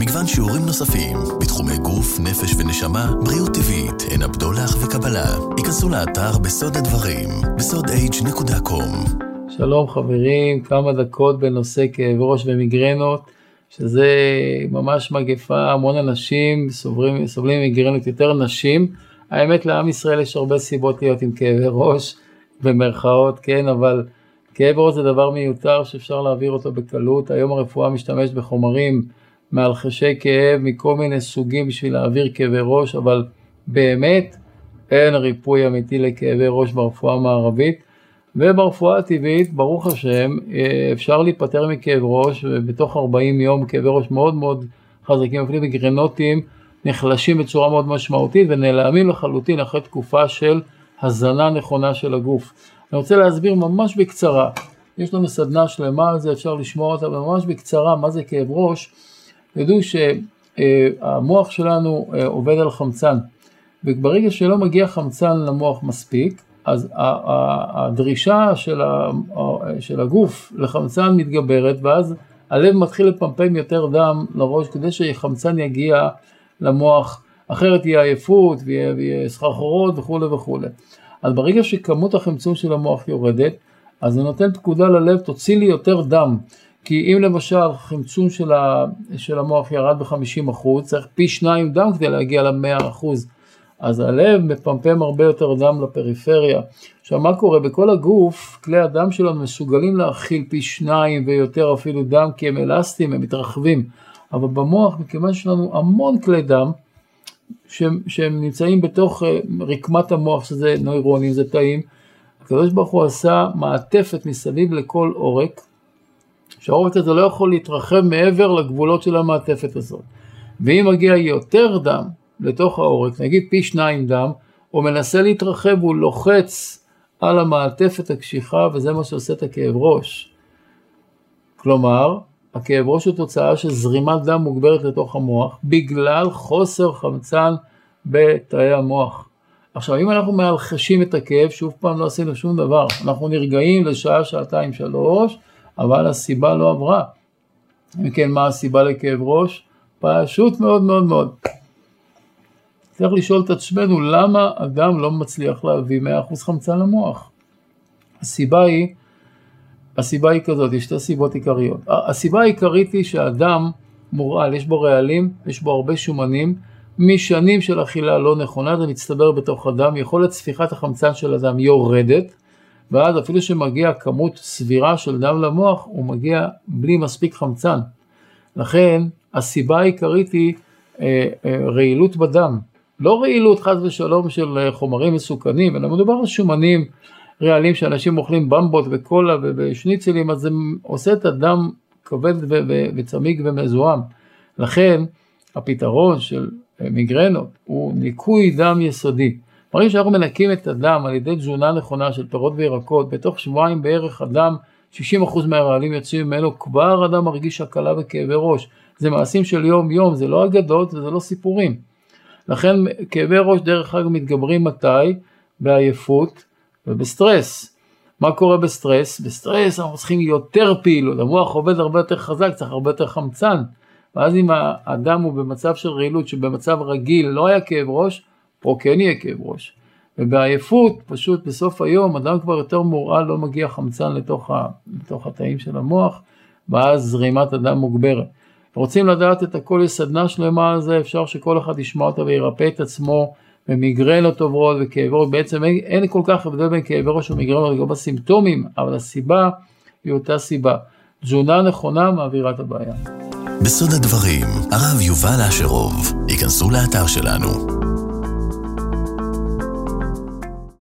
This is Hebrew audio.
מגוון שיעורים נוספים בתחומי גוף, נפש ונשמה, בריאות טבעית, עין הבדולח וקבלה. היכנסו לאתר בסוד הדברים, בסודh.com. שלום חברים, כמה דקות בנושא כאב ראש ומיגרנות, שזה ממש מגפה, המון אנשים סובלים, סובלים ממיגרנות, יותר נשים. האמת לעם ישראל יש הרבה סיבות להיות עם כאבי ראש, במרכאות, כן, אבל כאב ראש זה דבר מיותר שאפשר להעביר אותו בקלות. היום הרפואה משתמשת בחומרים מאלחשי כאב מכל מיני סוגים בשביל להעביר כאבי ראש, אבל באמת אין ריפוי אמיתי לכאבי ראש ברפואה המערבית. וברפואה הטבעית, ברוך השם, אפשר להיפטר מכאב ראש, ובתוך 40 יום כאבי ראש מאוד מאוד חזקים, אפילו בגרנוטים נחלשים בצורה מאוד משמעותית ונעלמים לחלוטין אחרי תקופה של הזנה נכונה של הגוף. אני רוצה להסביר ממש בקצרה, יש לנו סדנה שלמה על זה, אפשר לשמוע אותה, ממש בקצרה, מה זה כאב ראש. תדעו שהמוח שלנו אה, עובד על חמצן, וברגע שלא מגיע חמצן למוח מספיק, אז הדרישה של הגוף לחמצן מתגברת, ואז הלב מתחיל לפמפם יותר דם לראש כדי שחמצן יגיע למוח, אחרת יהיה עייפות ויהיה סחרחורות וכולי וכולי. אז ברגע שכמות החמצון של המוח יורדת, אז זה נותן פקודה ללב, תוציא לי יותר דם. כי אם למשל חמצון של, ה, של המוח ירד ב-50%, צריך פי שניים דם כדי להגיע ל-100%. אז הלב מפמפם הרבה יותר דם לפריפריה. עכשיו מה קורה? בכל הגוף, כלי הדם שלנו מסוגלים להכיל פי שניים ויותר אפילו דם, כי הם אלסטיים, הם מתרחבים. אבל במוח, מכיוון שיש לנו המון כלי דם, שהם, שהם נמצאים בתוך אה, רקמת המוח, שזה נוירונים, זה ברוך הוא עשה מעטפת מסביב לכל עורק, שהעורק הזה לא יכול להתרחב מעבר לגבולות של המעטפת הזאת. ואם מגיע יותר דם לתוך העורק, נגיד פי שניים דם, הוא מנסה להתרחב, הוא לוחץ על המעטפת הקשיחה, וזה מה שעושה את הכאב ראש. כלומר, הכאב ראש הוא תוצאה של זרימת דם מוגברת לתוך המוח, בגלל חוסר חמצן בתאי המוח. עכשיו, אם אנחנו מאלחשים את הכאב, שוב פעם לא עשינו שום דבר, אנחנו נרגעים לשעה, שעתיים, שלוש, אבל הסיבה לא עברה. אם כן, מה הסיבה לכאב ראש? פשוט מאוד מאוד מאוד. צריך לשאול את עצמנו למה אדם לא מצליח להביא 100% חמצן למוח. הסיבה היא, הסיבה היא כזאת, יש שתי סיבות עיקריות. הסיבה העיקרית היא שהאדם מורעל, יש בו רעלים, יש בו הרבה שומנים, משנים של אכילה לא נכונה, זה מצטבר בתוך הדם, יכולת ספיחת החמצן של אדם יורדת, ואז אפילו שמגיע כמות סבירה של דם למוח, הוא מגיע בלי מספיק חמצן. לכן הסיבה העיקרית היא אה, אה, רעילות בדם. לא רעילות חס ושלום של אה, חומרים מסוכנים, אלא מדובר על שומנים ריאליים שאנשים אוכלים במבות וקולה ושניצלים, אז זה עושה את הדם כבד וצמיג ומזוהם. לכן הפתרון של אה, מיגרנות הוא ניקוי דם יסודי. ברגע שאנחנו מנקים את הדם על ידי תזונה נכונה של פירות וירקות, בתוך שבועיים בערך הדם, 60% מהרעלים יוצאים ממנו, כבר אדם מרגיש הקלה וכאבי ראש. זה מעשים של יום יום, זה לא אגדות וזה לא סיפורים. לכן כאבי ראש דרך אגב מתגברים מתי? בעייפות ובסטרס. מה קורה בסטרס? בסטרס אנחנו צריכים יותר פעילות, המוח עובד הרבה יותר חזק, צריך הרבה יותר חמצן. ואז אם האדם הוא במצב של רעילות, שבמצב רגיל לא היה כאב ראש, פה כן יהיה כאב ראש. ובעייפות, פשוט בסוף היום, אדם כבר יותר מורעל, לא מגיע חמצן לתוך, ה, לתוך התאים של המוח, ואז זרימת הדם מוגברת. רוצים לדעת את הכל, יש סדנה שלמה על זה, אפשר שכל אחד ישמע אותה וירפא את עצמו במיגרנות עוברות וכאבי ראש, בעצם אין, אין כל כך הבדל בין כאבי ראש ומיגרנות לגבי הסימפטומים, אבל הסיבה היא אותה סיבה. תזונה נכונה מעבירה את הבעיה. בסוד הדברים, הרב יובל אשרוב, ייכנסו לאתר שלנו